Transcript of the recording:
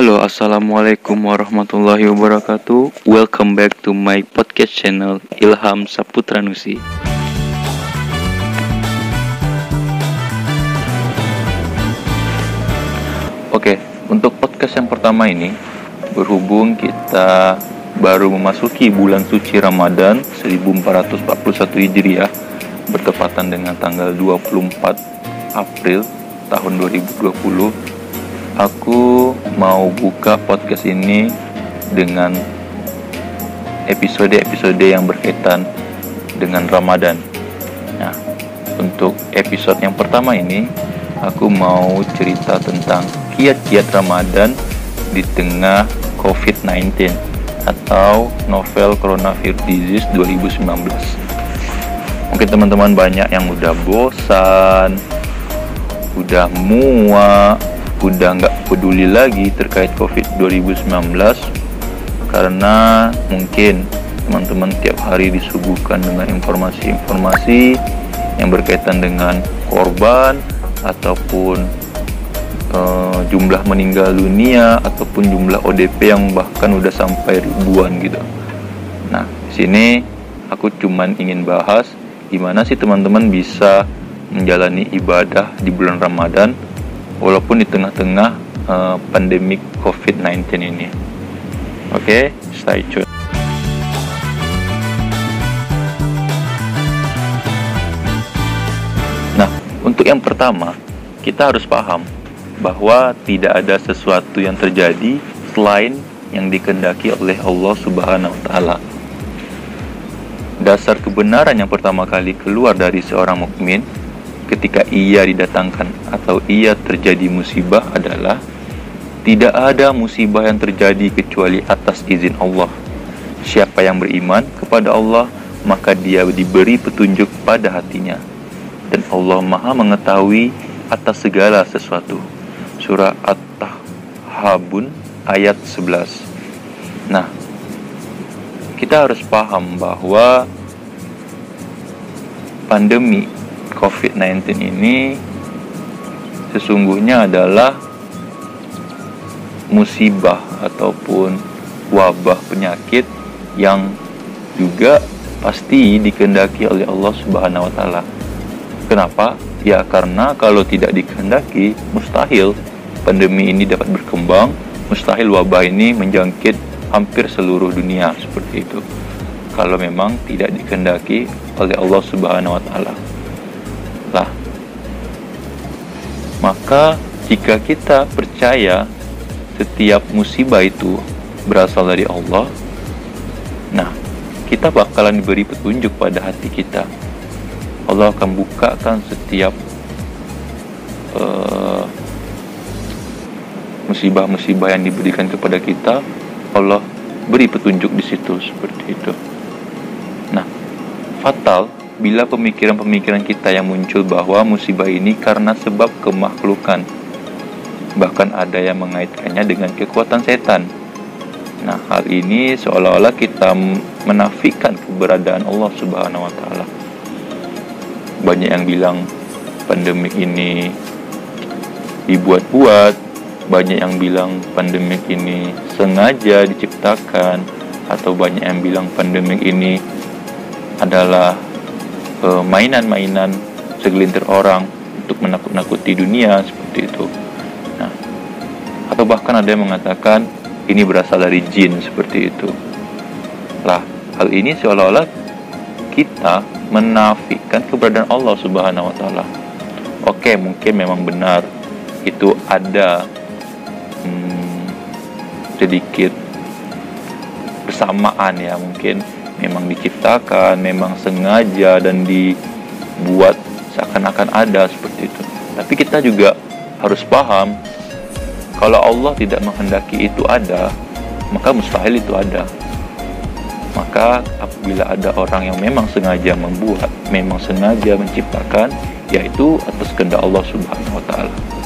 Halo, assalamualaikum warahmatullahi wabarakatuh. Welcome back to my podcast channel Ilham Saputra Nusi. Oke, untuk podcast yang pertama ini berhubung kita baru memasuki bulan suci Ramadan 1441 Hijriah bertepatan dengan tanggal 24 April tahun 2020 aku mau buka podcast ini dengan episode-episode yang berkaitan dengan Ramadan. Nah, untuk episode yang pertama ini, aku mau cerita tentang kiat-kiat Ramadan di tengah COVID-19 atau novel coronavirus disease 2019. Mungkin teman-teman banyak yang udah bosan, udah muak, udah nggak peduli lagi terkait COVID 2019 karena mungkin teman-teman tiap hari disuguhkan dengan informasi-informasi yang berkaitan dengan korban ataupun uh, jumlah meninggal dunia ataupun jumlah ODP yang bahkan udah sampai ribuan gitu. Nah, di sini aku cuman ingin bahas gimana sih teman-teman bisa menjalani ibadah di bulan Ramadan walaupun di tengah-tengah uh, pandemik COVID-19 ini. Oke, okay, stay tune. Nah, untuk yang pertama, kita harus paham bahwa tidak ada sesuatu yang terjadi selain yang dikendaki oleh Allah Subhanahu wa taala. Dasar kebenaran yang pertama kali keluar dari seorang mukmin ketika ia didatangkan atau ia terjadi musibah adalah tidak ada musibah yang terjadi kecuali atas izin Allah. Siapa yang beriman kepada Allah, maka dia diberi petunjuk pada hatinya. Dan Allah Maha mengetahui atas segala sesuatu. Surah At-Tahhabun ayat 11. Nah, kita harus paham bahwa pandemi COVID-19 ini sesungguhnya adalah musibah ataupun wabah penyakit yang juga pasti dikehendaki oleh Allah Subhanahu wa taala. Kenapa? Ya karena kalau tidak dikehendaki mustahil pandemi ini dapat berkembang, mustahil wabah ini menjangkit hampir seluruh dunia seperti itu. Kalau memang tidak dikehendaki oleh Allah Subhanahu wa taala. Lah, maka jika kita percaya setiap musibah itu berasal dari Allah, nah kita bakalan diberi petunjuk pada hati kita. Allah akan bukakan setiap uh, musibah-musibah yang diberikan kepada kita. Allah beri petunjuk di situ seperti itu. Nah, fatal bila pemikiran-pemikiran kita yang muncul bahwa musibah ini karena sebab kemakhlukan. Bahkan ada yang mengaitkannya dengan kekuatan setan. Nah, hal ini seolah-olah kita menafikan keberadaan Allah Subhanahu wa taala. Banyak yang bilang pandemik ini dibuat-buat, banyak yang bilang pandemik ini sengaja diciptakan atau banyak yang bilang pandemik ini adalah mainan-mainan segelintir orang untuk menakut-nakuti dunia seperti itu. Nah, atau bahkan ada yang mengatakan ini berasal dari jin seperti itu. Lah, hal ini seolah-olah kita menafikan keberadaan Allah Subhanahu wa taala. Oke, mungkin memang benar itu ada hmm, sedikit persamaan ya mungkin memang diciptakan, memang sengaja dan dibuat seakan-akan ada seperti itu. Tapi kita juga harus paham kalau Allah tidak menghendaki itu ada, maka mustahil itu ada. Maka apabila ada orang yang memang sengaja membuat, memang sengaja menciptakan, yaitu atas kehendak Allah Subhanahu wa taala.